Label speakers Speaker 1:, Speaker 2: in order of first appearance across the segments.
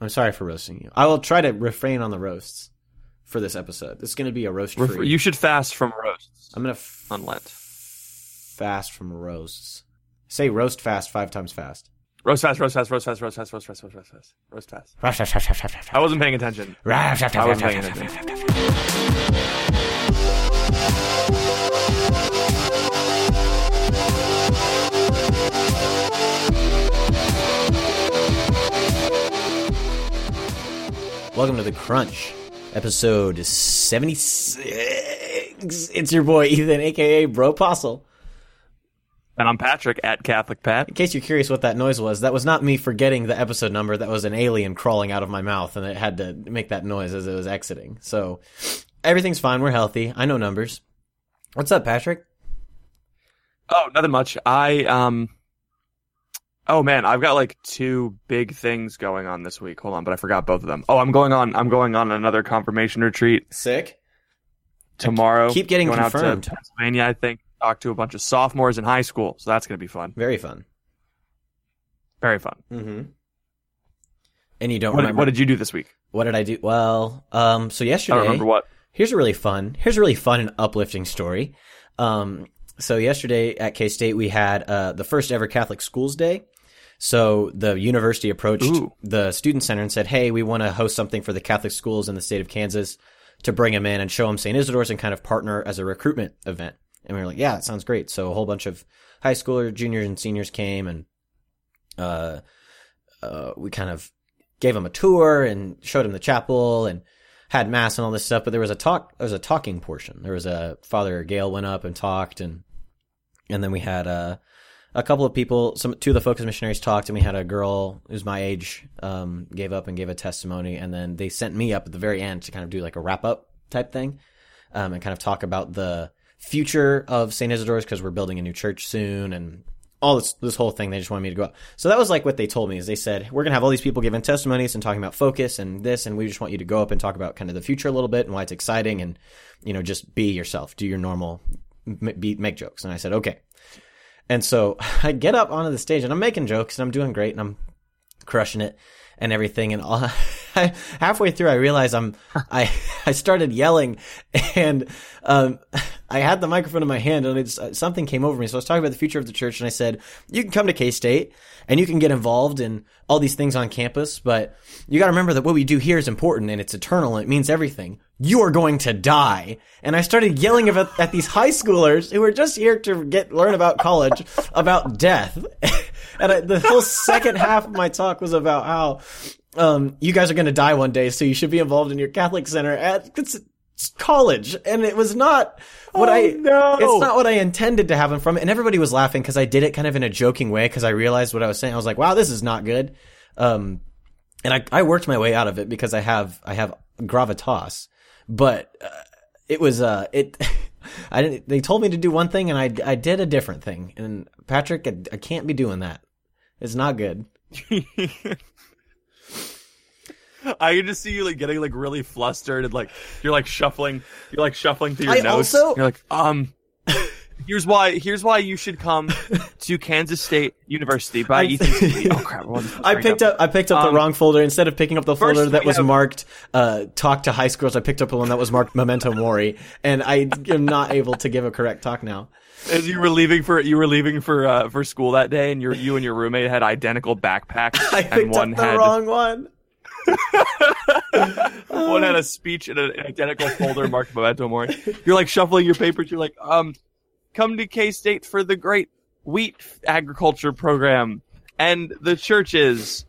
Speaker 1: I'm sorry for roasting you. I will try to refrain on the roasts for this episode. This is going to be a roast free.
Speaker 2: You should fast from roasts
Speaker 1: I'm going to f-
Speaker 2: on Lent.
Speaker 1: fast from roasts. Say roast fast five times fast.
Speaker 2: Roast fast, roast fast, roast fast, roast fast, roast fast, roast fast, roast fast. I wasn't paying attention. I wasn't paying attention.
Speaker 1: Welcome to the Crunch, episode 76. It's your boy Ethan, aka Bro Postle.
Speaker 2: And I'm Patrick at Catholic Pat.
Speaker 1: In case you're curious what that noise was, that was not me forgetting the episode number. That was an alien crawling out of my mouth, and it had to make that noise as it was exiting. So everything's fine. We're healthy. I know numbers. What's up, Patrick?
Speaker 2: Oh, nothing much. I um. Oh man, I've got like two big things going on this week. Hold on, but I forgot both of them. Oh, I'm going on. I'm going on another confirmation retreat
Speaker 1: Sick.
Speaker 2: tomorrow.
Speaker 1: keep getting
Speaker 2: going
Speaker 1: confirmed.
Speaker 2: out to Pennsylvania. I think talk to a bunch of sophomores in high school, so that's gonna be fun.
Speaker 1: Very fun.
Speaker 2: Very fun.
Speaker 1: Mm-hmm. And you don't
Speaker 2: What did,
Speaker 1: remember
Speaker 2: what did you do this week?
Speaker 1: what did I do? Well, um, so
Speaker 2: I
Speaker 1: yesterday.
Speaker 2: don't remember what.
Speaker 1: Here's a really fun. Here's a really fun and uplifting story. Um, so yesterday at K State we had uh, the first ever Catholic Schools Day. So the university approached
Speaker 2: Ooh.
Speaker 1: the student center and said, "Hey, we want to host something for the Catholic schools in the state of Kansas to bring them in and show them St. Isidore's and kind of partner as a recruitment event." And we were like, "Yeah, that sounds great." So a whole bunch of high schoolers, juniors, and seniors came, and uh, uh, we kind of gave them a tour and showed them the chapel and had mass and all this stuff. But there was a talk. There was a talking portion. There was a Father Gale went up and talked, and and then we had uh, a couple of people. Some two of the focus missionaries talked, and we had a girl who's my age um, gave up and gave a testimony, and then they sent me up at the very end to kind of do like a wrap up type thing, um, and kind of talk about the future of St. Isidore's because we're building a new church soon and all this this whole thing. They just wanted me to go up. So that was like what they told me is they said we're gonna have all these people giving testimonies and talking about focus and this, and we just want you to go up and talk about kind of the future a little bit and why it's exciting and you know just be yourself, do your normal, be, make jokes. And I said okay. And so I get up onto the stage and I'm making jokes and I'm doing great and I'm crushing it and everything. And all, halfway through, I realize I'm, I, I started yelling and, um, I had the microphone in my hand and it's, uh, something came over me. So I was talking about the future of the church and I said, you can come to K-State and you can get involved in all these things on campus, but you got to remember that what we do here is important and it's eternal and it means everything. You are going to die. And I started yelling about, at these high schoolers who were just here to get, learn about college, about death. and I, the whole second half of my talk was about how, um, you guys are going to die one day, so you should be involved in your Catholic center at college. And it was not what I,
Speaker 2: no.
Speaker 1: it's not what I intended to happen from. And everybody was laughing because I did it kind of in a joking way because I realized what I was saying. I was like, wow, this is not good. Um, and I, I worked my way out of it because I have, I have gravitas, but, uh, it was, uh, it, I didn't, they told me to do one thing and I, I did a different thing. And Patrick, I, I can't be doing that. It's not good.
Speaker 2: I can just see you like getting like really flustered and like you're like shuffling, you're like shuffling through your
Speaker 1: I
Speaker 2: notes.
Speaker 1: also-
Speaker 2: You're like, um, here's why. Here's why you should come to Kansas State University by Ethan. Oh crap! I
Speaker 1: I picked up I picked up the
Speaker 2: Um,
Speaker 1: wrong folder instead of picking up the folder that was
Speaker 2: have-
Speaker 1: marked uh, "Talk to High Schools." I picked up the one that was marked "Memento Mori," and I am not able to give a correct talk now.
Speaker 2: As you were leaving for you were leaving for uh, for school that day, and your you and your roommate had identical backpacks,
Speaker 1: I
Speaker 2: and
Speaker 1: picked
Speaker 2: one
Speaker 1: up the
Speaker 2: had
Speaker 1: wrong one.
Speaker 2: one had a speech in an identical folder marked Memento Mori. You're like shuffling your papers. You're like, um, come to K State for the great wheat agriculture program. And the churches.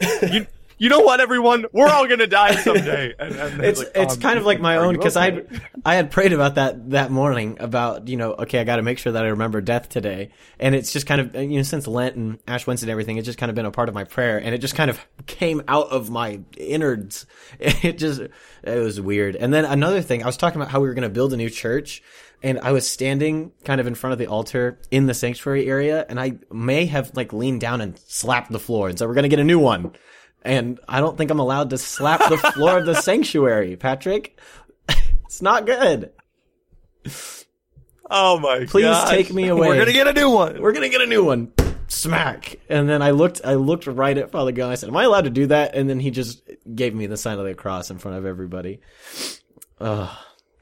Speaker 2: You you know what, everyone, we're all gonna die someday. And, and
Speaker 1: it's
Speaker 2: like,
Speaker 1: it's
Speaker 2: um,
Speaker 1: kind of like my own because
Speaker 2: okay?
Speaker 1: I I had prayed about that that morning about you know okay I got to make sure that I remember death today. And it's just kind of you know since Lent and Ash Wednesday and everything it's just kind of been a part of my prayer. And it just kind of came out of my innards. It just it was weird. And then another thing I was talking about how we were going to build a new church and I was standing kind of in front of the altar in the sanctuary area and I may have like leaned down and slapped the floor and said we're going to get a new one and I don't think I'm allowed to slap the floor of the sanctuary, Patrick. It's not good.
Speaker 2: Oh my!
Speaker 1: Please
Speaker 2: gosh.
Speaker 1: take me away.
Speaker 2: We're gonna get a new one.
Speaker 1: We're gonna get a new one. Smack. And then I looked, I looked right at Father Gunn. I said, "Am I allowed to do that?" And then he just gave me the sign of the cross in front of everybody. Ugh,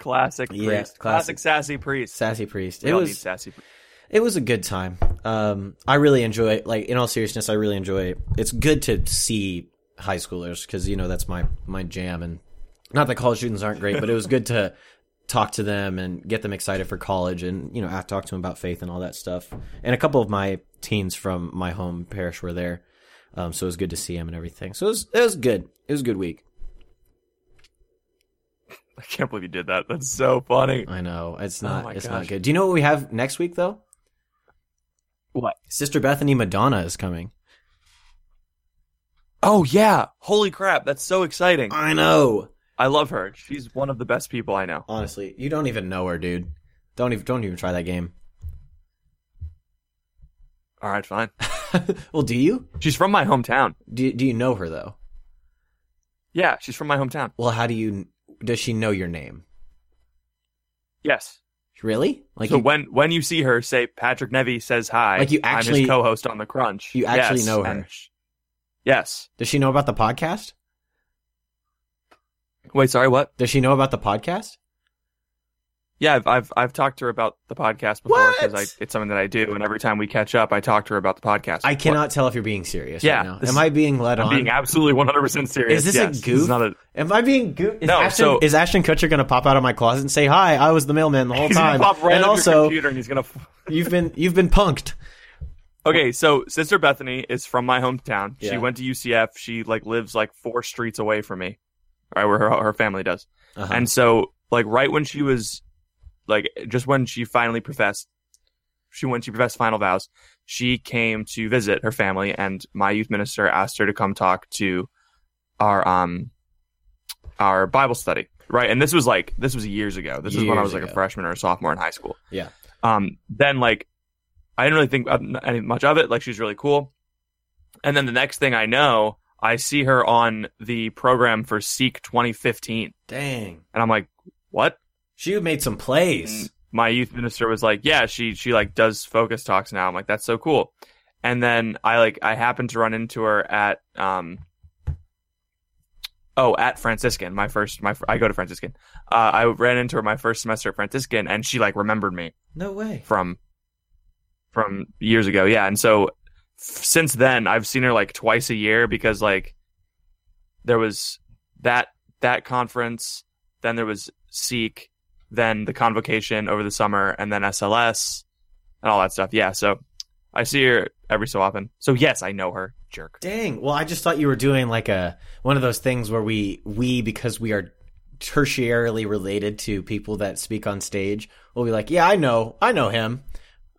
Speaker 2: classic priest.
Speaker 1: Yeah,
Speaker 2: classic.
Speaker 1: classic.
Speaker 2: sassy priest.
Speaker 1: sassy priest.
Speaker 2: We
Speaker 1: It was,
Speaker 2: sassy. priest.
Speaker 1: it was a good time. Um, I really enjoy. Like in all seriousness, I really enjoy. It's good to see high schoolers because you know that's my my jam. And not that college students aren't great, but it was good to talk to them and get them excited for college and you know I talk to them about faith and all that stuff. And a couple of my teens from my home parish were there, um, so it was good to see them and everything. So it was it was good. It was a good week.
Speaker 2: I can't believe you did that. That's so funny.
Speaker 1: I know it's
Speaker 2: Oh
Speaker 1: not
Speaker 2: my
Speaker 1: it's
Speaker 2: gosh.
Speaker 1: not good. Do you know what we have next week though?
Speaker 2: What?
Speaker 1: Sister Bethany Madonna is coming.
Speaker 2: Oh yeah! Holy crap! That's so exciting.
Speaker 1: I know.
Speaker 2: I love her. She's one of the best people I know.
Speaker 1: Honestly, you don't even know her, dude. Don't even don't even try that game.
Speaker 2: All right, fine.
Speaker 1: well, do you?
Speaker 2: She's from my hometown.
Speaker 1: Do do you know her though?
Speaker 2: Yeah, she's from my hometown.
Speaker 1: Well, how do you? Does she know your name?
Speaker 2: Yes.
Speaker 1: Really? Like
Speaker 2: so
Speaker 1: you,
Speaker 2: when when you see her, say Patrick Nevy says hi.
Speaker 1: Like you
Speaker 2: I'm
Speaker 1: actually-
Speaker 2: his co-host on the Crunch.
Speaker 1: You actually
Speaker 2: Yes,
Speaker 1: know her?
Speaker 2: and sh- Yes.
Speaker 1: does she know about the podcast?
Speaker 2: Wait, sorry, what?
Speaker 1: Does she know about the podcast?
Speaker 2: Yeah, I've I've, I've talked to her about the podcast before because it's something that I do, and every time we catch up, I talk to her about the podcast.
Speaker 1: I
Speaker 2: What?
Speaker 1: cannot tell if you're being serious
Speaker 2: Yeah,
Speaker 1: right now. Am I being led
Speaker 2: I'm
Speaker 1: on?
Speaker 2: being absolutely 100 percent serious.
Speaker 1: Is this a
Speaker 2: Yes,
Speaker 1: goof?
Speaker 2: not a,
Speaker 1: Am I being go- is
Speaker 2: No,
Speaker 1: Ashton,
Speaker 2: so-
Speaker 1: is Ashton Kutcher going to pop out of my closet and say hi? I was the mailman the whole time.
Speaker 2: pop right
Speaker 1: and also,
Speaker 2: computer, and he's gonna.
Speaker 1: you've been you've been punked.
Speaker 2: Okay, so Sister Bethany is from my hometown.
Speaker 1: Yeah.
Speaker 2: She went to UCF. She like lives like four streets away from me, right where her her family does.
Speaker 1: Uh-huh.
Speaker 2: And so, like, right when she was, like, just when she finally professed, she when she professed final vows, she came to visit her family, and my youth minister asked her to come talk to our um our Bible study, right? And this was like this was years ago. This is when I was like
Speaker 1: ago.
Speaker 2: a freshman or a sophomore in high school.
Speaker 1: Yeah.
Speaker 2: Um. Then like, I didn't really think of any much of it. Like, she's really cool. And then the next thing I know, I see her on the program for Seek 2015.
Speaker 1: Dang,
Speaker 2: And I'm like, what?
Speaker 1: She made some plays.
Speaker 2: My youth minister was like, yeah, she, she like does focus talks now. I'm like, that's so cool. And then I like, I happened to run into her at, um, oh, at Franciscan, my first, my, I go to Franciscan. Uh, I ran into her my first semester at Franciscan and she like remembered me
Speaker 1: No way.
Speaker 2: from, from years ago. Yeah. And so f- since then I've seen her like twice a year because like there was that, that conference, then there was Seek, then the convocation over the summer, and then SLS and all that stuff. Yeah, so I see her every so often. So yes, I know her. Jerk.
Speaker 1: Dang. Well, I just thought you were doing like a one of those things where we we because we are tertiarily related to people that speak on stage, we'll be like, yeah, I know, I know him.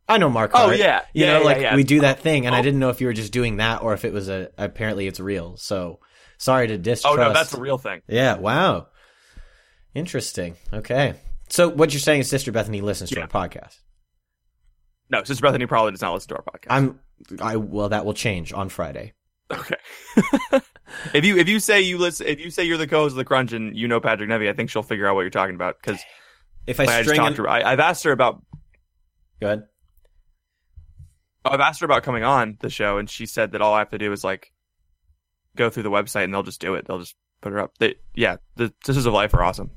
Speaker 1: I know Mark.
Speaker 2: Oh, yeah.
Speaker 1: you
Speaker 2: Yeah,
Speaker 1: know,
Speaker 2: yeah,
Speaker 1: like
Speaker 2: yeah.
Speaker 1: we do that thing, and I
Speaker 2: Oh.
Speaker 1: didn't know if you were just doing that or if it was a. Apparently, it's real. So sorry to distrust.
Speaker 2: Oh no, that's a real thing.
Speaker 1: Yeah. Wow. Interesting. Okay. So what you're saying is Sister Bethany listens to our podcast.
Speaker 2: No, Sister Bethany probably does not listen to our podcast.
Speaker 1: I'm. I well, that will change on Friday.
Speaker 2: okay. if you if you say you listen, if you say you're the co-host of the Crunch and you know Patrick Nevy, I think she'll figure out what you're talking about because
Speaker 1: If I
Speaker 2: I just
Speaker 1: string
Speaker 2: talked
Speaker 1: in,
Speaker 2: to her. I, I've asked her about
Speaker 1: go ahead.
Speaker 2: I've asked her about coming on the show, and she said that all I have to do is like go through the website, and they'll just do it. They'll just put her up. They, yeah, the Sisters of Life are awesome.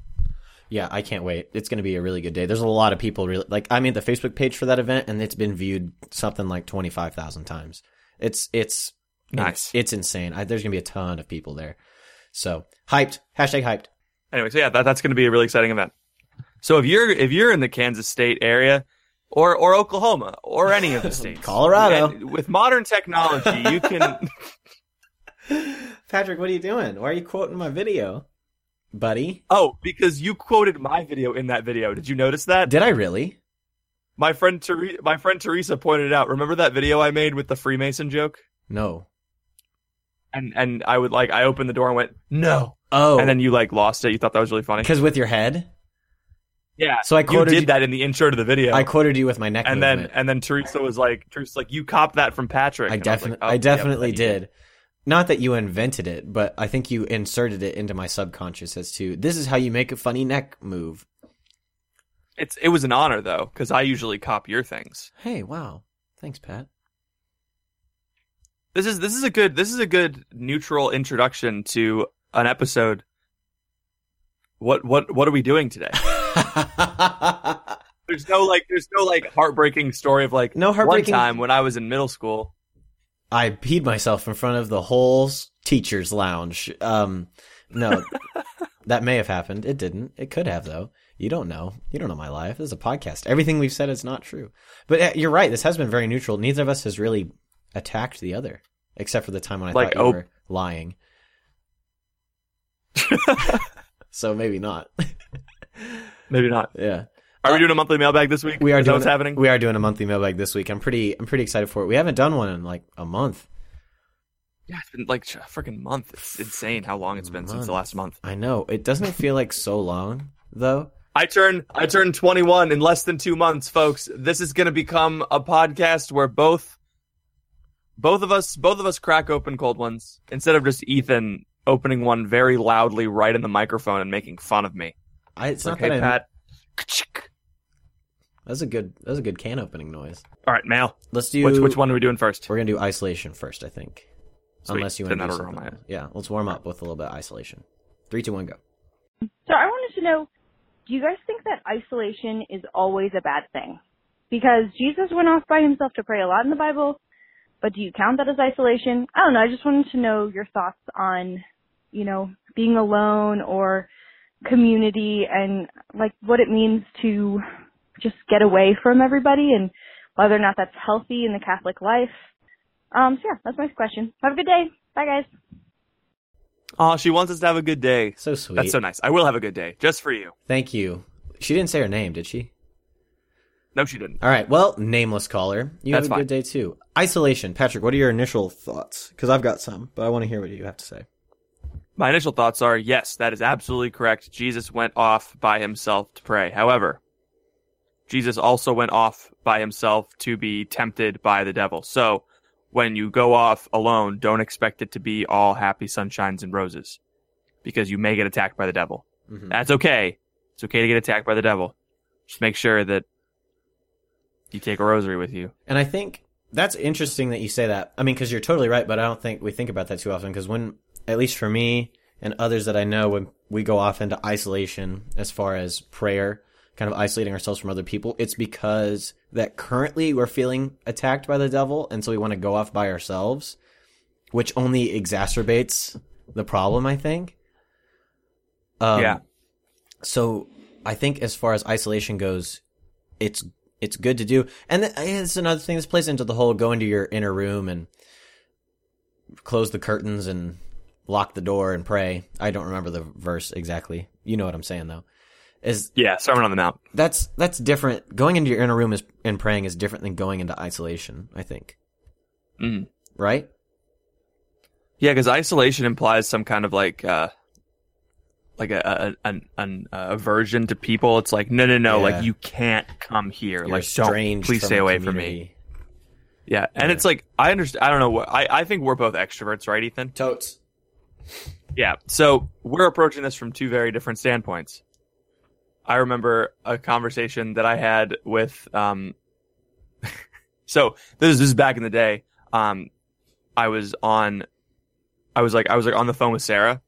Speaker 1: Yeah, I can't wait. It's going to be a really good day. There's a lot of people really like I made the Facebook page for that event and it's been viewed something like 25,000 times. It's it's
Speaker 2: Nice.
Speaker 1: It's, it's insane. I, there's going to be a ton of people there. So, hyped. Hashtag hyped.
Speaker 2: Anyway, so yeah, that, that's going to be a really exciting event. So if you're if you're in the Kansas State area, or or Oklahoma, or any of the states,
Speaker 1: Colorado.
Speaker 2: with modern technology, you can
Speaker 1: Patrick, what are you doing? Why are you quoting my video, buddy?
Speaker 2: Oh, because you quoted my video in that video. Did you notice that?
Speaker 1: Did I really?
Speaker 2: My friend Ther- my friend Teresa pointed it out. Remember that video I made with the Freemason joke?
Speaker 1: No.
Speaker 2: And and I would like I opened the door and went no,
Speaker 1: Oh,
Speaker 2: and then you like lost it. You thought that was really funny.
Speaker 1: because with your head,
Speaker 2: Yeah,
Speaker 1: so I
Speaker 2: you
Speaker 1: quoted
Speaker 2: did that in the intro to the video.
Speaker 1: I quoted you with my neck
Speaker 2: and then and then Teresa was like, Teresa like, you copped that from Patrick.
Speaker 1: I
Speaker 2: like,
Speaker 1: definitely,
Speaker 2: "Oh,
Speaker 1: I definitely
Speaker 2: but then you
Speaker 1: did. Not that you invented it, but I think you inserted it into my subconscious as to this is how you make a funny neck move.
Speaker 2: It's it was an honor though, because I usually cop your things.
Speaker 1: Hey, wow, thanks, Pat.
Speaker 2: This is this is a good this is a good neutral introduction to an episode. What what what are we doing today? There's no like there's no like heartbreaking story of like
Speaker 1: No heartbreaking-
Speaker 2: one time when I was in middle school.
Speaker 1: I peed myself in front of the whole teachers' lounge. Um, no, that may have happened. It didn't. It could have though. You don't know. You don't know my life. This is a podcast. Everything we've said is not true. But uh, you're right. This has been very neutral. Neither of us has really attacked the other, except for the time when I
Speaker 2: Like,
Speaker 1: thought you
Speaker 2: oh-
Speaker 1: were lying. so maybe not.
Speaker 2: Maybe not.
Speaker 1: yeah.
Speaker 2: Are we doing a monthly mailbag this week?
Speaker 1: We are
Speaker 2: Is that
Speaker 1: doing
Speaker 2: what's happening.
Speaker 1: We are doing a monthly mailbag this week. I'm pretty. I'm pretty excited for it. We haven't done one in like a month.
Speaker 2: yeah, it's been like a freaking month. It's insane how long it's been since the last month.
Speaker 1: I know it doesn't feel like so long though.
Speaker 2: I turn I turned 21 in less than 2 months, folks. This is going to become a podcast where both both of us both of us crack open cold ones instead of just Ethan opening one very loudly right in the microphone and making fun of me.
Speaker 1: I, it's
Speaker 2: It's
Speaker 1: not
Speaker 2: like, hey,
Speaker 1: that I,
Speaker 2: Pat.
Speaker 1: That's a good. That's a good can opening noise.
Speaker 2: All right, mail.
Speaker 1: Let's do.
Speaker 2: Which which one are we doing first?
Speaker 1: We're gonna do isolation first, I think.
Speaker 2: Sweet.
Speaker 1: Unless you want to do
Speaker 2: that'll roll
Speaker 1: something.
Speaker 2: my-
Speaker 1: else. Yeah, let's warm up with a little bit of isolation. Three, two, one, go.
Speaker 3: So I wanted to know, do you guys think that isolation is always a bad thing? Because Jesus went off by himself to pray a lot in the Bible, but do you count that as isolation? I don't know. I just wanted to know your thoughts on, you know, being alone or community and like what it means to just get away from everybody and whether or not that's healthy in the Catholic life. Um, so yeah, that's my question. Have a good day. Bye guys.
Speaker 2: Oh, she wants us to have a good day.
Speaker 1: So sweet.
Speaker 2: That's so nice. I will have a good day just for you.
Speaker 1: Thank you. She didn't say her name, did she?
Speaker 2: No, she didn't.
Speaker 1: All right. Well, nameless caller. You
Speaker 2: That's
Speaker 1: have a
Speaker 2: fine.
Speaker 1: good day too. Isolation, Patrick. What are your initial thoughts? Because I've got some, but I want to hear what you have to say.
Speaker 2: My initial thoughts are yes, that is absolutely correct. Jesus went off by himself to pray. However, Jesus also went off by himself to be tempted by the devil. So when you go off alone, don't expect it to be all happy sunshines and roses because you may get attacked by the devil.
Speaker 1: Mhm.
Speaker 2: That's okay. It's okay to get attacked by the devil. Just make sure that you take a rosary with you.
Speaker 1: And I think that's interesting that you say that. I mean, because you're totally right, but I don't think we think about that too often. Because when, at least for me and others that I know, when we go off into isolation as far as prayer, kind of isolating ourselves from other people, it's because that currently we're feeling attacked by the devil, and so we want to go off by ourselves, which only exacerbates the problem. I think. Um,
Speaker 2: Yeah.
Speaker 1: So I think as far as isolation goes, it's it's good to do, and th- it's another thing. This plays into the whole go into your inner room and close the curtains and lock the door and pray. I don't remember the verse exactly. You know what I'm saying though. Is
Speaker 2: Yeah, Sermon on the Mount.
Speaker 1: that's that's different. Going into your inner room is and praying is different than going into isolation. I think.
Speaker 2: Mhm.
Speaker 1: Right.
Speaker 2: Yeah, because isolation implies some kind of like, uh, like a, a an, an uh, aversion to people. It's like, no, no, no,
Speaker 1: Yeah.
Speaker 2: like you can't come here.
Speaker 1: You're
Speaker 2: like, don't please stay away from me. Yeah, and
Speaker 1: Yeah.
Speaker 2: it's like I understand. I don't know what I. I think we're both extroverts, right, Ethan?
Speaker 1: Totes.
Speaker 2: Yeah. So we're approaching this from two very different standpoints. I remember a conversation that I had with um so this is this is back in the day. Um I was on I was like I was like on the phone with Sarah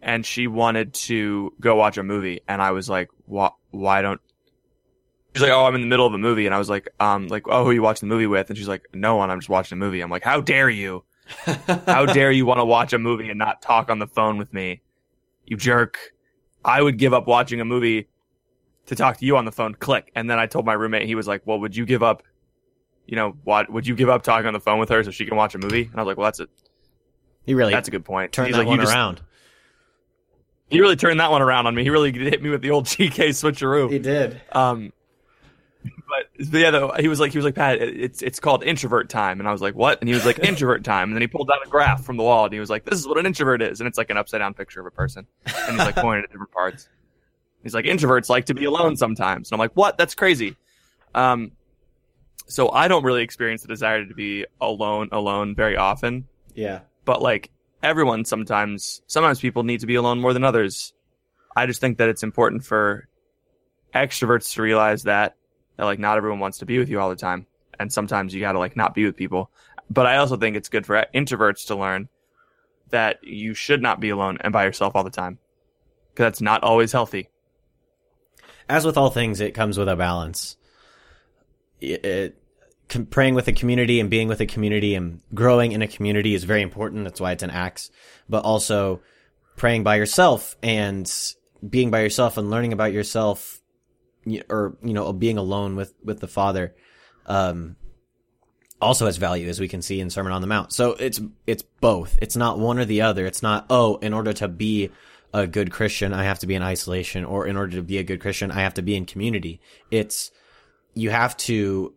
Speaker 2: and she wanted to go watch a movie and I was like why why don't She's like, "Oh, I'm in the middle of a movie," and I was like, "Um, like, oh, who are you watching the movie with?" And she's like, "No one. I'm just watching a movie." I'm like, "How dare you? How dare you want to watch a movie and not talk on the phone with me? You jerk. I would give up watching a movie to talk to you on the phone. Click. And then I told my roommate, he was like, well, would you give up, you know, what, would you give up talking on the phone with her so she can watch a movie? And I was like, well, that's it.
Speaker 1: He really
Speaker 2: That's a good point.
Speaker 1: turned
Speaker 2: He's
Speaker 1: that
Speaker 2: like, you
Speaker 1: one
Speaker 2: just-
Speaker 1: around.
Speaker 2: He really turned that one around on me. He really hit me with the old GK switcheroo.
Speaker 1: He did.
Speaker 2: Um, but, but yeah, though he was like, he was like, Pat, it's it's called introvert time, and I was like, what? And he was like, introvert time, and then he pulled out a graph from the wall, and he was like, this is what an introvert is, and it's like an upside down picture of a person, and he's like pointing at different parts. He's like, introverts like to be alone sometimes, and I'm like, what? That's crazy. Um, so I don't really experience the desire to be alone, alone very often,
Speaker 1: Yeah.
Speaker 2: but like everyone sometimes sometimes people need to be alone more than others. I just think that it's important for extroverts to realize that that like not everyone wants to be with you all the time. And sometimes you got to like not be with people. But i also think it's good for introverts to learn that you should not be alone and by yourself all the time. Because that's not always healthy
Speaker 1: As with all things, it comes with a balance. It, it, com- praying with a community and being with a community and growing in a community is very important. That's why it's an acts. But also praying by yourself and being by yourself and learning about yourself, or you know, being alone with with the Father, um, also has value, as we can see in Sermon on the Mount. So it's it's both. It's not one or the other. It's not oh, in order to be a good Christian, I have to be in isolation, or in order to be a good Christian, I have to be in community. It's you have to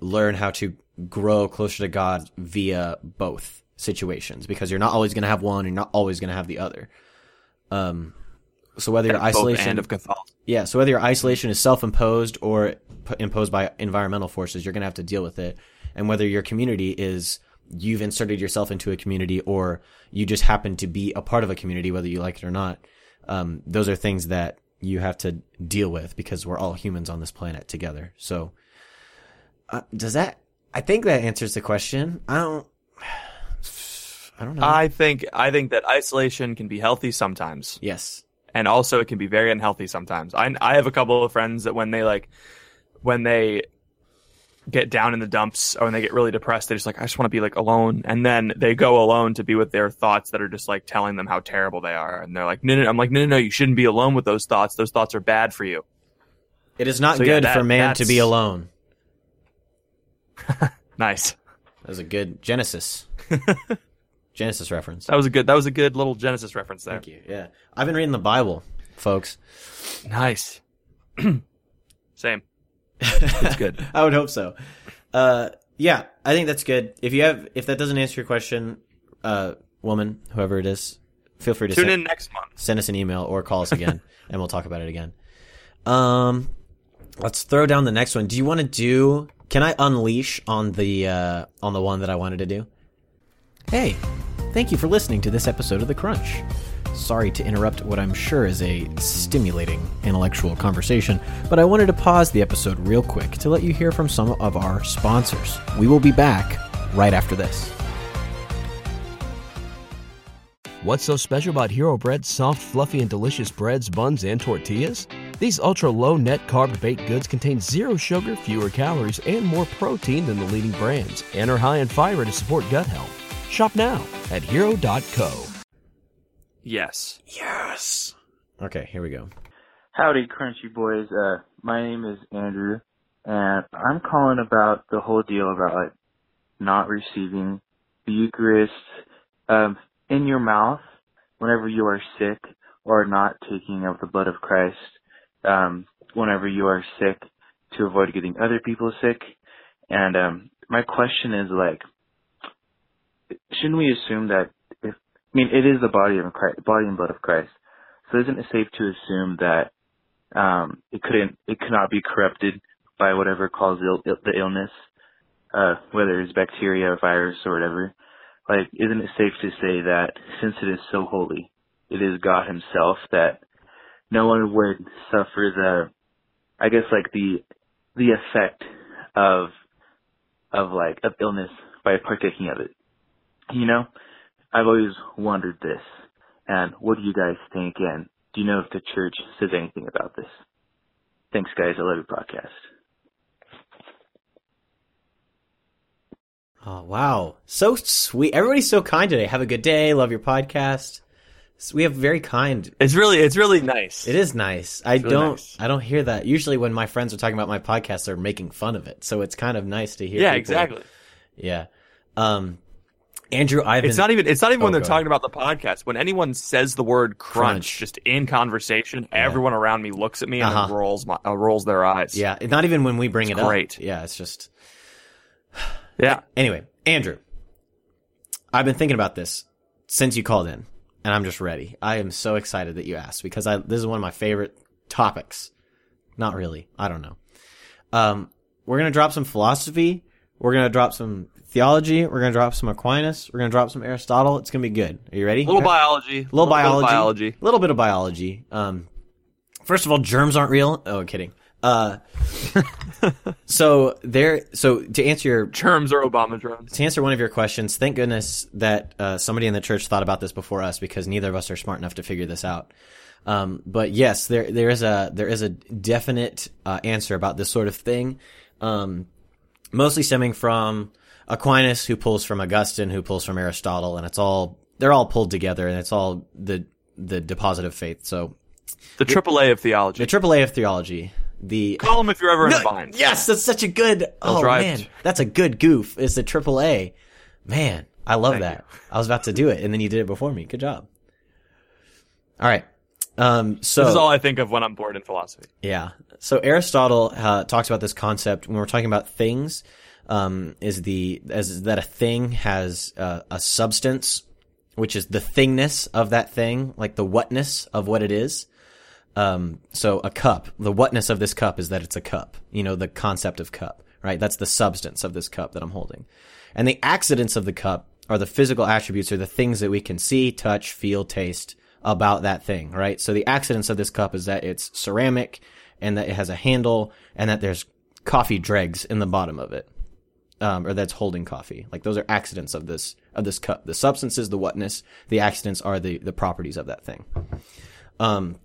Speaker 1: learn how to grow closer to God via both situations because you're not always going to have one, you're not always going to have the other. Um, so whether your isolation
Speaker 2: of
Speaker 1: yeah, so whether your isolation is self-imposed or p- imposed by environmental forces, you're going to have to deal with it. And whether your community is you've inserted yourself into a community or you just happen to be a part of a community, whether you like it or not, um, those are things that you have to deal with because we're all humans on this planet together. So, uh, does that? I think that answers the question. I don't. I don't know.
Speaker 2: i think i think that isolation can be healthy sometimes
Speaker 1: yes.
Speaker 2: and also it can be very unhealthy sometimes. I I have a couple of friends that when they like when they get down in the dumps or when they get really depressed, they're just like I just want to be like alone, and then they go alone to be with their thoughts that are just like telling them how terrible they are, and they're like, no, no, no. I'm like, no, no, no, you shouldn't be alone with those thoughts. Those thoughts are bad for you.
Speaker 1: It is not
Speaker 2: So, yeah,
Speaker 1: good
Speaker 2: that-
Speaker 1: for man to be alone.
Speaker 2: Nice.
Speaker 1: That was a good Genesis. Genesis reference.
Speaker 2: That was a good. That was a good little Genesis reference there.
Speaker 1: Thank you. Yeah. I've been reading the Bible, folks.
Speaker 2: Nice. Same. It's good.
Speaker 1: I would hope so. Uh, yeah, I think that's good. If you have, if that doesn't answer your question, uh, woman, whoever it is, feel free to
Speaker 2: Tune
Speaker 1: send,
Speaker 2: in next month.
Speaker 1: send us an email or call us again and we'll talk about it again. Um, let's throw down the next one. Do you want to do, can I unleash on the, uh, on the one that I wanted to do? Hey, thank you for listening to this episode of The Crunch. Sorry to interrupt what I'm sure is a stimulating intellectual conversation, but I wanted to pause the episode real quick to let you hear from some of our sponsors. We will be back right after this.
Speaker 4: What's so special about Hero Bread's soft, fluffy, and delicious breads, buns, and tortillas? These ultra low net carb baked goods contain zero sugar, fewer calories, and more protein than the leading brands, and are high in fiber to support gut health. Shop now at hero.co.
Speaker 2: Yes.
Speaker 1: Yes. Okay, here we go.
Speaker 5: Howdy, Crunchy Boys. Uh, my name is Andrew, and I'm calling about the whole deal about like not receiving the Eucharist um, in your mouth whenever you are sick, or not taking of the blood of Christ um, whenever you are sick to avoid getting other people sick. And um, my question is like, shouldn't we assume that if I mean it is the body of Christ, body and blood of Christ, so isn't it safe to assume that um, it couldn't, it could not be corrupted by whatever caused Ill, Ill, the illness, uh, whether it's bacteria, virus, or whatever. Like, isn't it safe to say that since it is so holy, it is God Himself that no one would suffer the, I guess, like the, the effect of, of like of illness by partaking of it. You know, I've always wondered this. And what do you guys think? And do you know if the church says anything about this? Thanks, guys. I love your podcast.
Speaker 1: Oh, wow. So sweet. Everybody's so kind today. Have a good day. Love your podcast. So we have very kind.
Speaker 2: It's really it's really nice.
Speaker 1: It is nice. I
Speaker 2: really
Speaker 1: don't
Speaker 2: nice.
Speaker 1: I don't hear that. Usually when my friends are talking about my podcast, they're making fun of it. So it's kind of nice to hear
Speaker 2: Yeah,
Speaker 1: people-
Speaker 2: exactly.
Speaker 1: Yeah. Um Andrew, I've
Speaker 2: It's not even. It's not even when
Speaker 1: Oh,
Speaker 2: they're
Speaker 1: go
Speaker 2: talking about the podcast. When anyone says the word crunch,
Speaker 1: Crunch.
Speaker 2: just in conversation, everyone around me looks at me and
Speaker 1: Uh-huh.
Speaker 2: rolls my, uh, rolls their eyes.
Speaker 1: Yeah, not even when we bring
Speaker 2: It's
Speaker 1: it
Speaker 2: great.
Speaker 1: up. Yeah, it's just
Speaker 2: yeah.
Speaker 1: anyway. Andrew, I've been thinking about this since you called in, and I'm just ready. I am so excited that you asked because I this is one of my favorite topics. Not really. I don't know. Um, we're gonna drop some philosophy. We're gonna drop some theology. We're gonna drop some Aquinas. We're gonna drop some Aristotle. It's gonna be good. Are you ready?
Speaker 2: A little biology. A little,
Speaker 1: biology,
Speaker 2: biology.
Speaker 1: a little bit of biology. Um, first of all, germs aren't real. Oh, kidding. Uh, so there. So to answer your
Speaker 2: Germs or Obama drones.
Speaker 1: to answer one of your questions, thank goodness that uh, somebody in the church thought about this before us because neither of us are smart enough to figure this out. Um, but yes, there there is a there is a definite uh, answer about this sort of thing, um, mostly stemming from Aquinas, who pulls from Augustine, who pulls from Aristotle, and it's all they're all pulled together, and it's all the the deposit of faith. So
Speaker 2: The AAA of theology.
Speaker 1: the AAA of theology, the
Speaker 2: Call them if you're ever in
Speaker 1: no,
Speaker 2: a bind.
Speaker 1: Yes, that's such a good. oh
Speaker 2: drive-
Speaker 1: man, that's a good goof. It's the triple A. Man, I love
Speaker 2: Thank
Speaker 1: that. I was about to do it, and then you did it before me. Good job. All right. Um. So
Speaker 2: This is all I think of when I'm bored in philosophy.
Speaker 1: yeah. So Aristotle uh, talks about this concept when we're talking about things. Um, is the as that a thing has uh, a substance, which is the thingness of that thing, like the whatness of what it is. Um, so a cup, the whatness of this cup is that it's a cup. You know, the concept of cup, right? That's the substance of this cup that I'm holding. And the accidents of the cup are the physical attributes or the things that we can see, touch, feel, taste about that thing, right? So the accidents of this cup is that it's ceramic and that it has a handle and that there's coffee dregs in the bottom of it. Um, or that's holding coffee. Like those are accidents of this, of this cup. The substance is the whatness. The accidents are the, the properties of that thing. Um,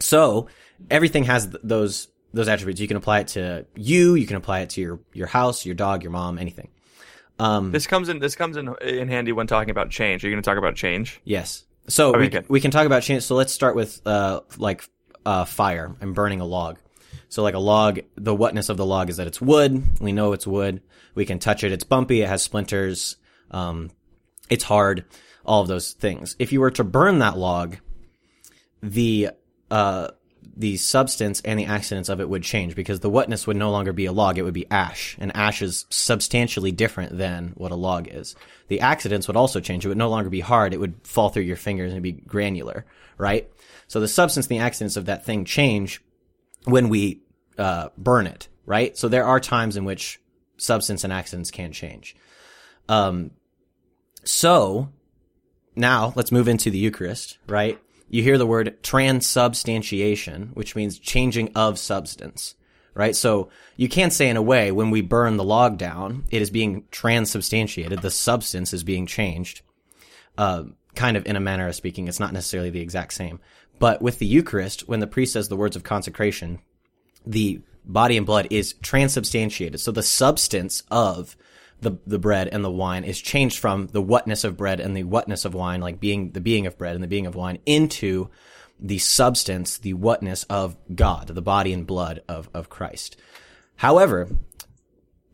Speaker 1: so everything has th- those those attributes. You can apply it to you. You can apply it to your your house, your dog, your mom, anything. Um,
Speaker 2: This comes in. This comes in in handy when talking about change. Are you going to talk about change?
Speaker 1: yes. So we we can talk about change. So let's start with uh like uh fire and burning a log. So like a log, the whatness of the log is that it's wood. We know it's wood. We can touch it. It's bumpy. It has splinters. Um, it's hard. All of those things. If you were to burn that log, the uh the substance and the accidents of it would change because the whatness would no longer be a log, it would be ash. And ash is substantially different than what a log is. The accidents would also change. It would no longer be hard, it would fall through your fingers and be granular, right? So the substance and the accidents of that thing change when we uh, burn it, right? So there are times in which substance and accidents can change. Um, so now let's move into the Eucharist, right? You hear the word transubstantiation, which means changing of substance, right? So you can say in a way, when we burn the log down, it is being transubstantiated. The substance is being changed, uh, kind of in a manner of speaking. It's not necessarily the exact same. But with the Eucharist, when the priest says the words of consecration, the body and blood is transubstantiated. So the substance of the the bread and the wine is changed from the whatness of bread and the whatness of wine, like being the being of bread and the being of wine, into the substance, the whatness of God, the body and blood of, of Christ. However,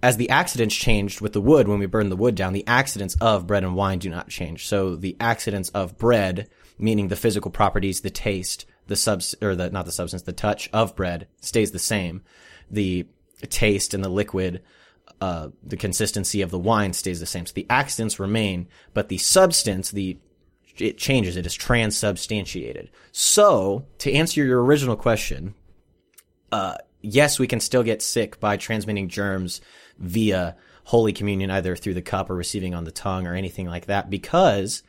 Speaker 1: as the accidents changed with the wood when we burned the wood down, the accidents of bread and wine do not change. So the accidents of bread, meaning the physical properties, the taste, the subs or the not the substance, the touch of bread stays the same. The taste and the liquid, uh, the consistency of the wine stays the same. So the accidents remain, but the substance, the it changes. It is transubstantiated. So to answer your original question, uh, yes, we can still get sick by transmitting germs via Holy Communion, either through the cup or receiving on the tongue or anything like that, because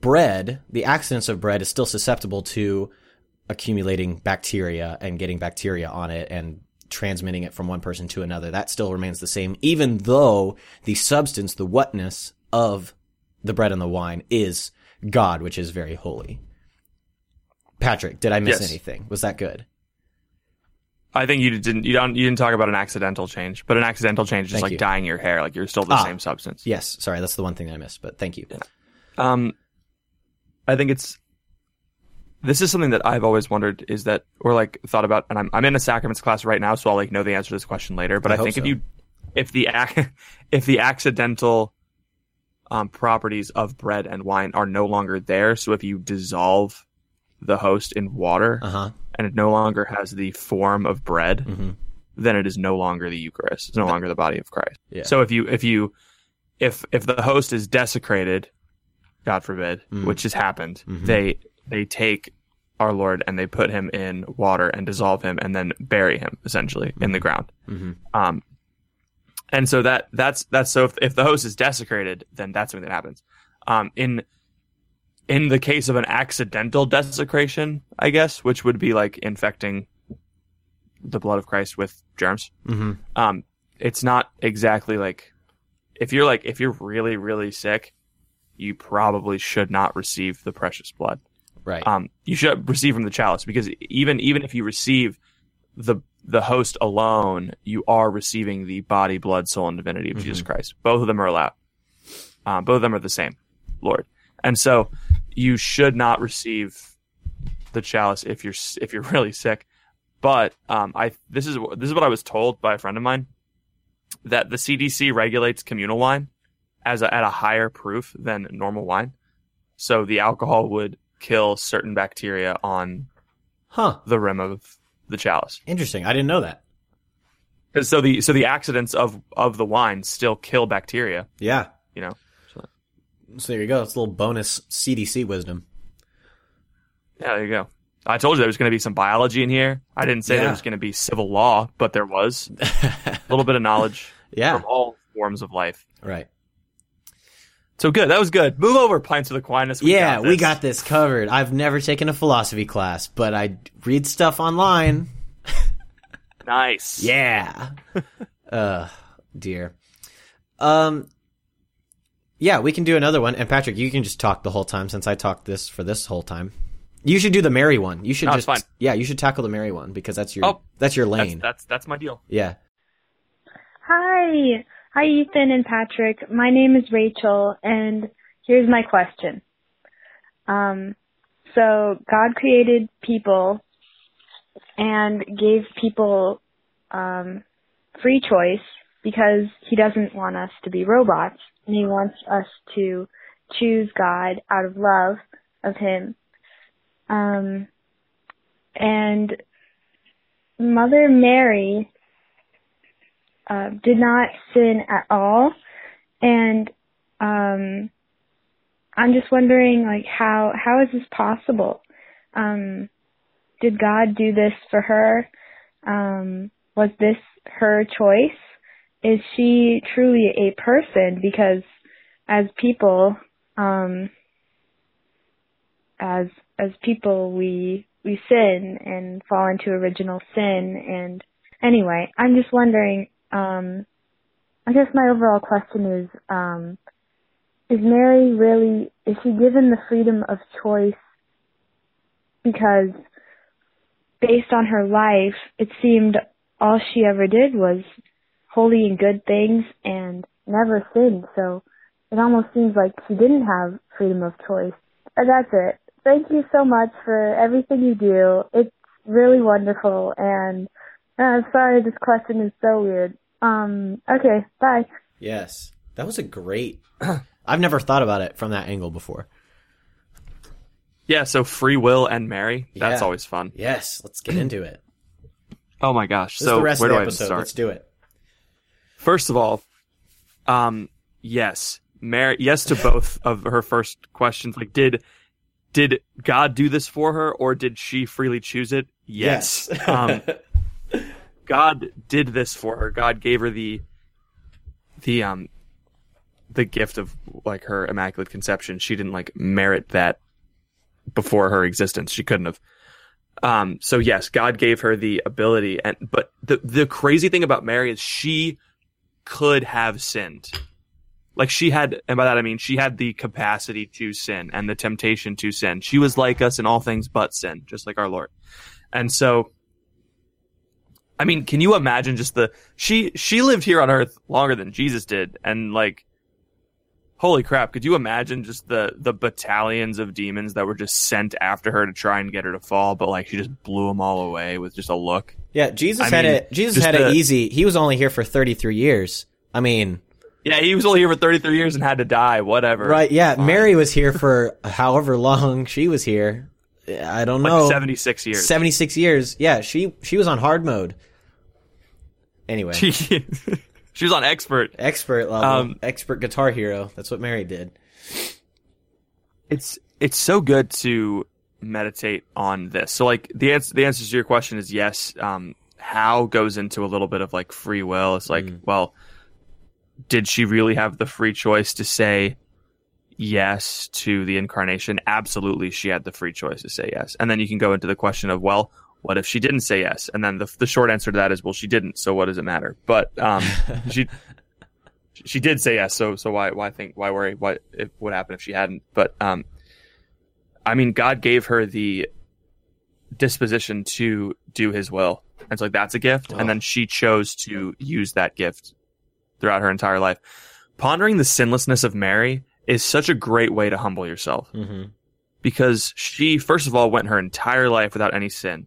Speaker 1: bread, the accidents of bread is still susceptible to accumulating bacteria and getting bacteria on it and transmitting it from one person to another. That still remains the same, even though the substance, the whatness of the bread and the wine is God, which is very holy. Patrick, did I miss
Speaker 2: Yes.
Speaker 1: anything? Was that good?
Speaker 2: I think you didn't. You don't. You didn't talk about an accidental change, but an accidental change is
Speaker 1: Thank
Speaker 2: like
Speaker 1: you.
Speaker 2: dyeing your hair. Like you're still the
Speaker 1: Ah.
Speaker 2: same substance.
Speaker 1: Yes, sorry, that's the one thing that I missed, but thank you.
Speaker 2: Um, I think it's. This is something that I've always wondered is that, or like thought about, and I'm I'm in a sacraments class right now, so I'll like know the answer to this question later. But
Speaker 1: I
Speaker 2: I, think if you, if the if the accidental, um, properties of bread and wine are no longer there. So if you dissolve the host in water
Speaker 1: Uh huh.
Speaker 2: and it no longer has the form of bread,
Speaker 1: hmm
Speaker 2: then it is no longer the Eucharist. It's no longer the body of Christ.
Speaker 1: Yeah.
Speaker 2: So if you if you if if the host is desecrated, God forbid,
Speaker 1: Mm.
Speaker 2: which has happened,
Speaker 1: Mhm.
Speaker 2: they they take our Lord and they put him in water and dissolve him and then bury him essentially in the ground.
Speaker 1: hmm
Speaker 2: Um, and so that that's that's so if, if the host is desecrated, then that's when that happens. Um, in in the case of an accidental desecration, I guess, which would be like infecting the blood of Christ with germs.
Speaker 1: hmm
Speaker 2: Um, it's not exactly like if you're like if you're really really sick, you probably should not receive the precious blood
Speaker 1: Right.
Speaker 2: um, you should receive from the chalice because even even if you receive the the host alone, you are receiving the body, blood, soul, and divinity of Jesus Christ. Both of them are allowed. Um, both of them are the same, Lord, and so you should not receive the chalice if you're if you're really sick. But um, I this is this is what I was told by a friend of mine that the CDC regulates communal wine as a, at a higher proof than normal wine. So the alcohol would kill certain bacteria on
Speaker 1: Huh.
Speaker 2: the rim of the chalice.
Speaker 1: Interesting. I didn't know that.
Speaker 2: 'Cause So the so the accidents of of the wine still kill bacteria.
Speaker 1: Yeah.
Speaker 2: You know.
Speaker 1: So there you go. It's a little bonus CDC wisdom.
Speaker 2: Yeah, there you go. I told you there was going to be some biology in here. I didn't say
Speaker 1: Yeah.
Speaker 2: there was going to be civil law, but there was a little bit of knowledge
Speaker 1: yeah.
Speaker 2: from all forms of life.
Speaker 1: Right.
Speaker 2: So good. That was good. Move over, Pints of Aquinas. We
Speaker 1: yeah,
Speaker 2: got
Speaker 1: we got this covered. I've never taken a philosophy class, but I read stuff online.
Speaker 2: Nice.
Speaker 1: Yeah. uh, dear. Um. Yeah, we can do another one. And Patrick, you can just talk the whole time since I talked this for this whole time. You should do the Mary one. You should
Speaker 2: No,
Speaker 1: just
Speaker 2: fine.
Speaker 1: yeah, you should tackle the Mary one because that's your
Speaker 2: Oh,
Speaker 1: that's your
Speaker 2: That's,
Speaker 1: lane.
Speaker 2: that's that's my deal.
Speaker 1: yeah.
Speaker 3: Hi. Hi, Ethan and Patrick. My name is Rachel, and here's my question. Um, so God created people and gave people um, free choice because He doesn't want us to be robots, and He wants us to choose God out of love of Him. Um, and Mother Mary uh, did not sin at all, and um, I'm just wondering, like, how how is this possible? Um, did God do this for her? Um, was this her choice? Is she truly a person? Because as people, um, as as people, we we sin and fall into original sin. And anyway, I'm just wondering. Um, I guess my overall question is: um, Is Mary really? Is she given the freedom of choice because, based on her life, it seemed all she ever did was holy and good things and never sinned. So it almost seems like she didn't have freedom of choice. And that's it. Thank you so much for everything you do. It's really wonderful and uh, I'm sorry this question is so weird. Um, okay, bye.
Speaker 1: Yes. That was a great I've never thought about it from that angle before.
Speaker 2: Yeah. So free will and Mary. That's
Speaker 1: Yeah.
Speaker 2: always fun.
Speaker 1: Yes, let's get into it.
Speaker 2: Oh my gosh.
Speaker 1: This is
Speaker 2: so
Speaker 1: the rest
Speaker 2: where
Speaker 1: of
Speaker 2: do
Speaker 1: the
Speaker 2: I
Speaker 1: episode.
Speaker 2: start?
Speaker 1: Let's do it.
Speaker 2: First of all, um, yes, Mary, yes to both of her first questions. Like, did did God do this for her, or did she freely choose it? Yes.
Speaker 1: Yes.
Speaker 2: um, God did this for her. God gave her the the um the gift of like her immaculate conception. She didn't like merit that before her existence. She couldn't have. Um, so yes, God gave her the ability, and but the the crazy thing about Mary is she could have sinned. Like she had, and by that I mean she had the capacity to sin and the temptation to sin. She was like us in all things but sin, just like our Lord. And so, I mean, can you imagine just the she she lived here on Earth longer than Jesus did, and like, holy crap, could you imagine just the the battalions of demons that were just sent after her to try and get her to fall, but like she just blew them all away with just a look.
Speaker 1: Yeah, Jesus
Speaker 2: I
Speaker 1: had
Speaker 2: mean,
Speaker 1: it. Jesus had
Speaker 2: the-
Speaker 1: it easy. He was only here for thirty three years. I mean,
Speaker 2: Yeah, he was only here for 33 years and had to die. Whatever.
Speaker 1: Right? Yeah,
Speaker 2: Fine.
Speaker 1: Mary was here for however long she was here. I don't
Speaker 2: like
Speaker 1: know.
Speaker 2: 76 years.
Speaker 1: 76 years. Yeah, she she was on hard mode. Anyway,
Speaker 2: She, she was on expert.
Speaker 1: expert level,
Speaker 2: Um,
Speaker 1: expert guitar hero. That's what Mary did.
Speaker 2: It's it's so good to meditate on this. So like the answer the answer to your question is yes. Um, how goes into a little bit of like free will. It's like, well, did she really have the free choice to say yes to the incarnation? Absolutely, she had the free choice to say yes. And then you can go into the question of, well, what if she didn't say yes? And then the the short answer to that is, well, she didn't. So what does it matter? But um, she she did say yes. So so why why think why worry? What if what happened if she hadn't? But um, I mean, God gave her the disposition to do His will, and so like that's a gift.
Speaker 1: Oh.
Speaker 2: And then she chose to use that gift throughout her entire life. Pondering the sinlessness of Mary is such a great way to humble yourself
Speaker 1: Mm-hmm.
Speaker 2: because she, first of all, went her entire life without any sin.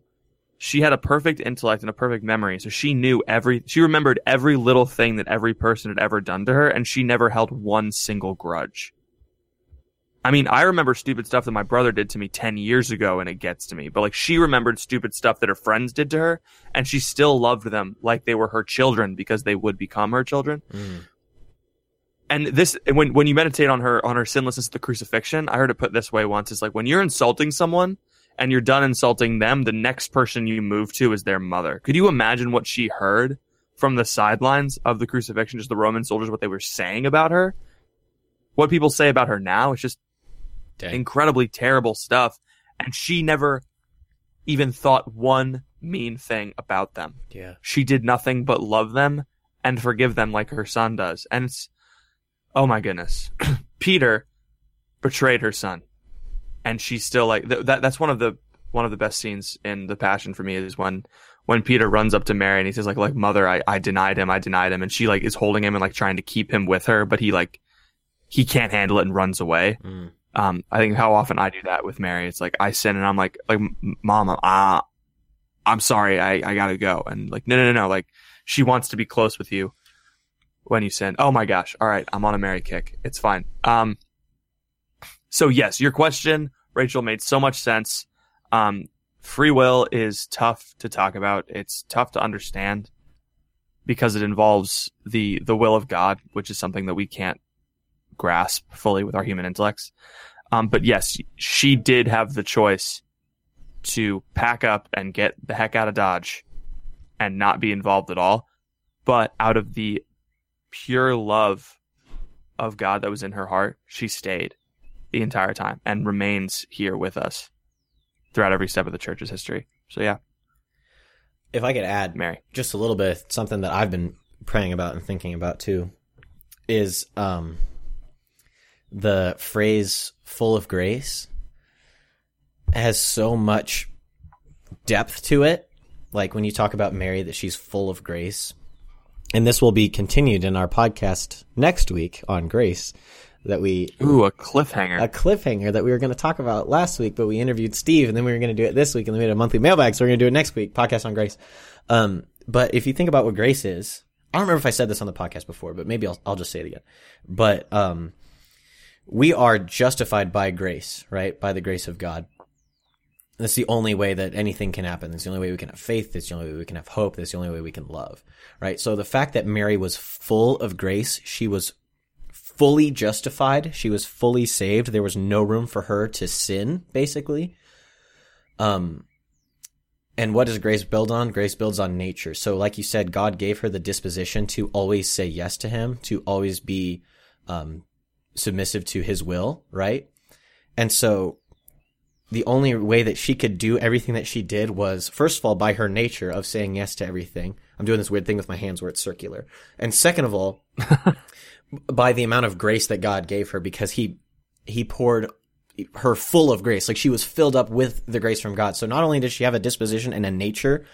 Speaker 2: She had a perfect intellect and a perfect memory, so she knew every, she remembered every little thing that every person had ever done to her, and she never held one single grudge. I mean, I remember stupid stuff that my brother did to me 10 years ago, and it gets to me, but like she remembered stupid stuff that her friends did to her, and she still loved them like they were her children because they would become her children
Speaker 1: Mm.
Speaker 2: and this when when you meditate on her on her sinlessness at the crucifixion i heard it put this way once it's like when you're insulting someone and you're done insulting them the next person you move to is their mother could you imagine what she heard from the sidelines of the crucifixion just the roman soldiers what they were saying about her what people say about her now it's just
Speaker 1: Dang.
Speaker 2: incredibly terrible stuff and she never even thought one mean thing about them
Speaker 1: Yeah.
Speaker 2: she did nothing but love them and forgive them like her son does. And it's, oh my goodness. Peter betrayed her son. And she's still like, th- that, that's one of the, one of the best scenes in the passion for me is when, when Peter runs up to Mary and he says like, like, mother, I, I denied him. I denied him. And she like is holding him and like trying to keep him with her, but he like, he can't handle it and runs away.
Speaker 1: Mm.
Speaker 2: Um, I think how often I do that with Mary. It's like I sin and I'm like, like, "M- mom, uh, I'm sorry. I, I gotta go. And like, no, no, no, no. Like she wants to be close with you when you sin. Oh my gosh. All right. I'm on a Mary kick. It's fine. Um, so yes, your question, Rachel, made so much sense. Um, free will is tough to talk about. It's tough to understand because it involves the, the will of God, which is something that we can't grasp fully with our human intellects. Um, but yes, she did have the choice to pack up and get the heck out of Dodge and not be involved at all. But out of the pure love of God that was in her heart, she stayed the entire time and remains here with us throughout every step of the church's history. So yeah,
Speaker 1: If I could add
Speaker 2: Mary.
Speaker 1: just a little bit, something that I've been praying about and thinking about too, is um, the phrase "full of grace" has so much depth to it. Like when you talk about Mary, that she's full of grace, and this will be continued in our podcast next week on grace. That we
Speaker 2: Ooh, a cliffhanger.
Speaker 1: a cliffhanger that we were going to talk about last week, but we interviewed Steve, and then we were going to do it this week, and then we had a monthly mailbag, so we're going to do it next week. Podcast on grace. Um, but if you think about what grace is, I don't remember if I said this on the podcast before, but maybe I'll I'll just say it again. But um, we are justified by grace, right? By the grace of God. That's the only way that anything can happen. That's the only way we can have faith. That's the only way we can have hope. That's the only way we can love, right? So the fact that Mary was full of grace, she was fully justified. She was fully saved. There was no room for her to sin, basically. Um, and what does grace build on? Grace builds on nature. So, like you said, God gave her the disposition to always say yes to Him, to always be um, submissive to His will, right? And so, the only way that she could do everything that she did was, first of all, by her nature of saying yes to everything. I'm doing this weird thing with my hands where it's circular. And second of all, by the amount of grace that God gave her because he he poured her full of grace like she was filled up with the grace from God so not only did she have a disposition and a nature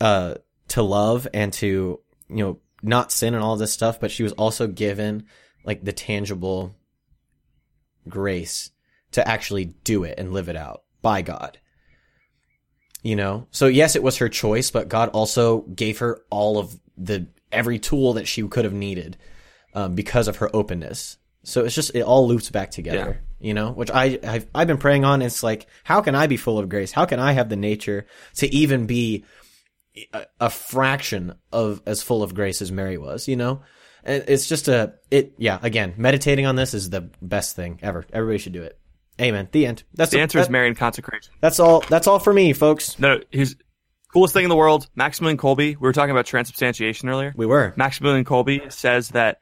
Speaker 1: uh to love and to you know not sin and all this stuff but she was also given like the tangible grace to actually do it and live it out by God you know so yes it was her choice but God also gave her all of the every tool that she could have needed um, because of her openness. So it's just it all loops back together, you know. Which I I've, I've been praying on. It's like how can I be full of grace? How can I have the nature to even be a, a fraction of as full of grace as Mary was? You know, and it's just a it. Yeah, again, meditating on this is the best thing ever. Everybody should do it. Amen. The end. That's
Speaker 2: The answer is
Speaker 1: that-
Speaker 2: Marian consecration.
Speaker 1: That's all. That's all for me, folks.
Speaker 2: No, here's coolest thing in the world. Maximilian Kolbe. We were talking about transubstantiation earlier.
Speaker 1: We were.
Speaker 2: Maximilian Kolbe says that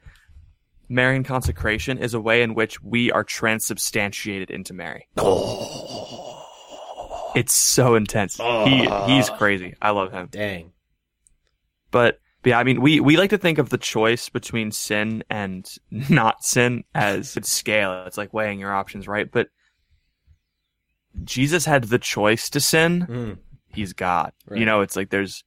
Speaker 2: Marian consecration is a way in which we are transubstantiated into Mary. Oh. It's so intense. He he's oh. crazy. I love him.
Speaker 1: Dang.
Speaker 2: But, but yeah, I mean, we, we like to think of the choice between sin and not sin as a scale. It's like weighing your options, right? But Jesus had the choice to sin.
Speaker 1: Mm.
Speaker 2: He's God.
Speaker 1: Right.
Speaker 2: You know, it's like there's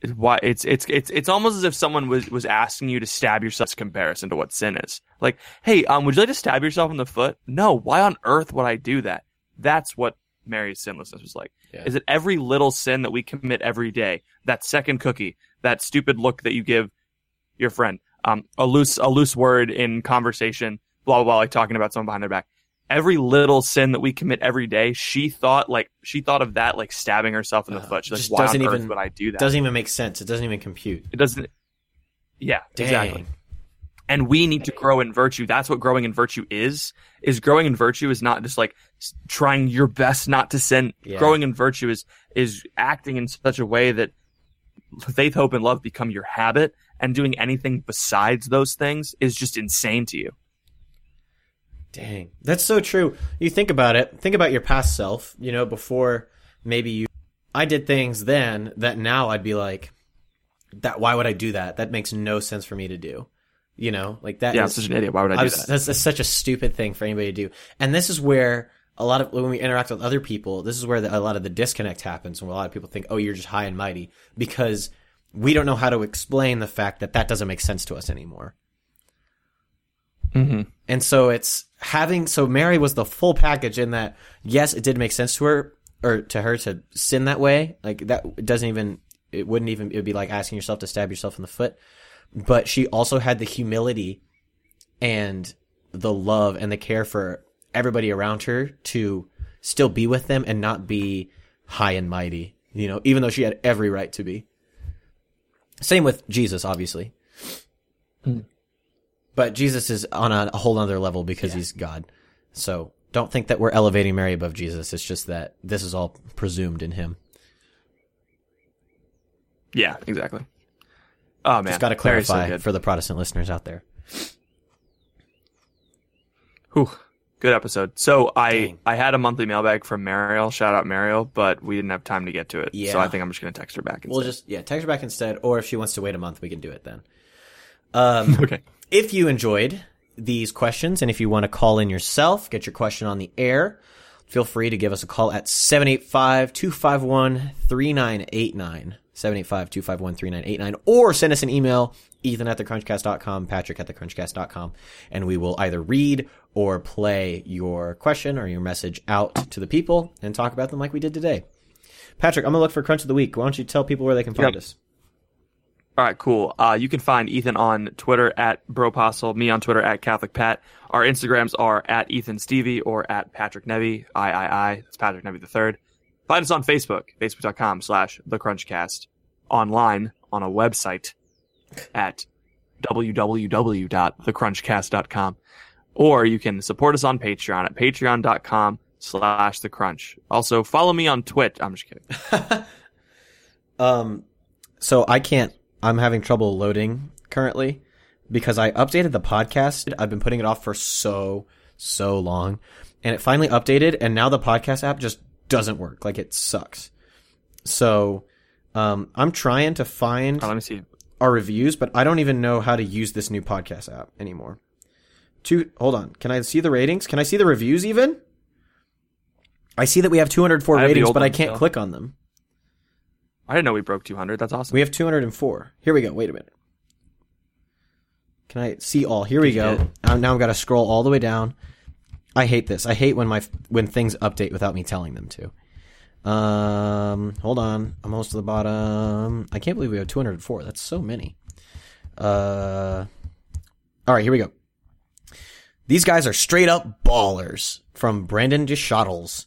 Speaker 2: it's why it's it's it's it's almost as if someone was was asking you to stab yourself as comparison to what sin is. Like, hey, um, would you like to stab yourself in the foot? No. Why on earth would I do that? That's what Mary's sinlessness was like.
Speaker 1: Yeah.
Speaker 2: Is it every little sin that we commit every day? That second cookie, that stupid look that you give your friend, um, a loose a loose word in conversation, blah blah blah, like talking about someone behind their back. Every little sin that we commit every day, she thought like she thought of that like stabbing herself in the
Speaker 1: Uh,
Speaker 2: foot. She's like, why
Speaker 1: doesn't
Speaker 2: on earth
Speaker 1: even-
Speaker 2: would I do that?
Speaker 1: Doesn't even make sense. It doesn't even compute.
Speaker 2: it doesn't. Yeah,
Speaker 1: Dang.
Speaker 2: exactly. And we need to grow in virtue. That's what growing in virtue is. Is growing in virtue is not just like trying your best not to sin.
Speaker 1: Yeah.
Speaker 2: Growing in virtue is is acting in such a way that faith, hope, and love become your habit, and doing anything besides those things is just insane to you.
Speaker 1: Dang. That's so true. You think about it. Think about your past self, you know, before maybe you I did things then that now I'd be like that why would I do that? That makes no sense for me to do. You know, like that
Speaker 2: Yeah, I'm such an idiot. Why would I do
Speaker 1: was-
Speaker 2: that?
Speaker 1: That's, that's such a stupid thing for anybody to do. And this is where a lot of when we interact with other people, this is where the, a lot of the disconnect happens. When a lot of people think, "Oh, you're just high and mighty," because we don't know how to explain the fact that that doesn't make sense to us anymore.
Speaker 2: Mm-hmm.
Speaker 1: And so it's having so Mary was the full package in that yes, it did make sense to her or to her to sin that way. Like that doesn't even it wouldn't even it would be like asking yourself to stab yourself in the foot. But she also had the humility and the love and the care for everybody around her to still be with them and not be high and mighty, you know, even though she had every right to be. Same with Jesus, obviously. But Jesus is on a, a whole other level because he's God. So don't think that we're elevating Mary above Jesus. It's just that this is all presumed in him.
Speaker 2: Yeah, exactly. Oh man,
Speaker 1: Just got to
Speaker 2: Mary's so
Speaker 1: clarify for the Protestant listeners out there.
Speaker 2: Whew, good episode. So I
Speaker 1: Dang.
Speaker 2: I had a monthly mailbag from Mariel. Shout out Mariel, but we didn't have time to get to it.
Speaker 1: Yeah.
Speaker 2: So I think I'm just gonna text her back. Instead.
Speaker 1: We'll just yeah, text her back instead, or if she wants to wait a month, we can do it then. Um,
Speaker 2: okay.
Speaker 1: If you enjoyed these questions and if you want to call in yourself, get your question on the air, feel free to give us a call at 785-251-3989. 785-251-3989 or send us an email ethan at thecrunchcast.com patrick at thecrunchcast.com and we will either read or play your question or your message out to the people and talk about them like we did today patrick i'm gonna look for crunch of the week why don't you tell people where they can find
Speaker 2: Yep.
Speaker 1: us
Speaker 2: All right, cool. Uh, you can find Ethan on Twitter at Bropostle, me on Twitter at Catholic Pat. Our Instagrams are at Ethan Stevie or at Patrick Nevy, I I I. It's Patrick Nevy the third. Find us on Facebook, facebook.com slash The Crunchcast. Online on a website at www.thecrunchcast.com. Or you can support us on Patreon at patreon.com slash The Crunch. Also, follow me on Twitch. I'm just kidding.
Speaker 1: Um, so I can't. I'm having trouble loading currently because I updated the podcast. I've been putting it off for so so long, and it finally updated, and now the podcast app just doesn't work. Like it sucks. So, um, I'm trying to find
Speaker 2: Oh, let me see.
Speaker 1: our reviews, but I don't even know how to use this new podcast app anymore. Two, hold on. Can I see the ratings? Can I see the reviews even? I see that we have 204
Speaker 2: I
Speaker 1: ratings, but I can't
Speaker 2: still.
Speaker 1: click on them.
Speaker 2: I didn't know we broke 200. That's awesome.
Speaker 1: We have 204. Here we go. Wait a minute. Can I see all? Here we go. Um, now I've got to scroll all the way down. I hate this. I hate when my when things update without me telling them to. Um, hold on. I'm almost to the bottom. I can't believe we have 204. That's so many. Uh, All right, here we go. These guys are straight up ballers from Brandon DeShottles.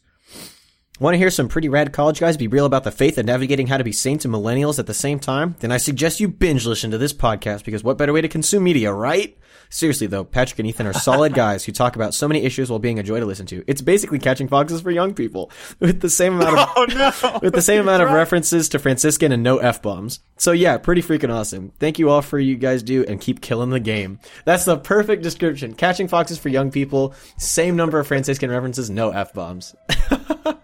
Speaker 1: Want to hear some pretty rad college guys be real about the faith and navigating how to be saints and millennials at the same time? Then I suggest you binge listen to this podcast because what better way to consume media, right? Seriously though, Patrick and Ethan are solid guys who talk about so many issues while being a joy to listen to. It's basically catching foxes for young people with the same amount of
Speaker 2: Oh no!
Speaker 1: with the same amount of references to Franciscan and no f bombs. So yeah, pretty freaking awesome. Thank you all for you guys do and keep killing the game. That's the perfect description. Catching foxes for young people. Same number of Franciscan references, no f bombs.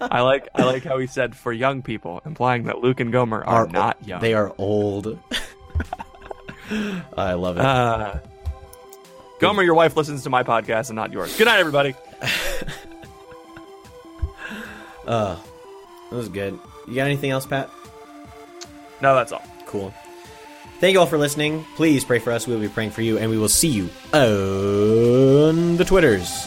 Speaker 2: I like I like how he said for young people, implying that Luke and Gomer are, not young.
Speaker 1: They are old. I love it.
Speaker 2: Uh, Gomer, your wife listens to my podcast and not yours. Good night, everybody.
Speaker 1: Uh, that was good. You got anything else, Pat?
Speaker 2: No, that's all.
Speaker 1: Cool. Thank you all for listening. Please pray for us. We will be praying for you, and we will see you on the Twitters.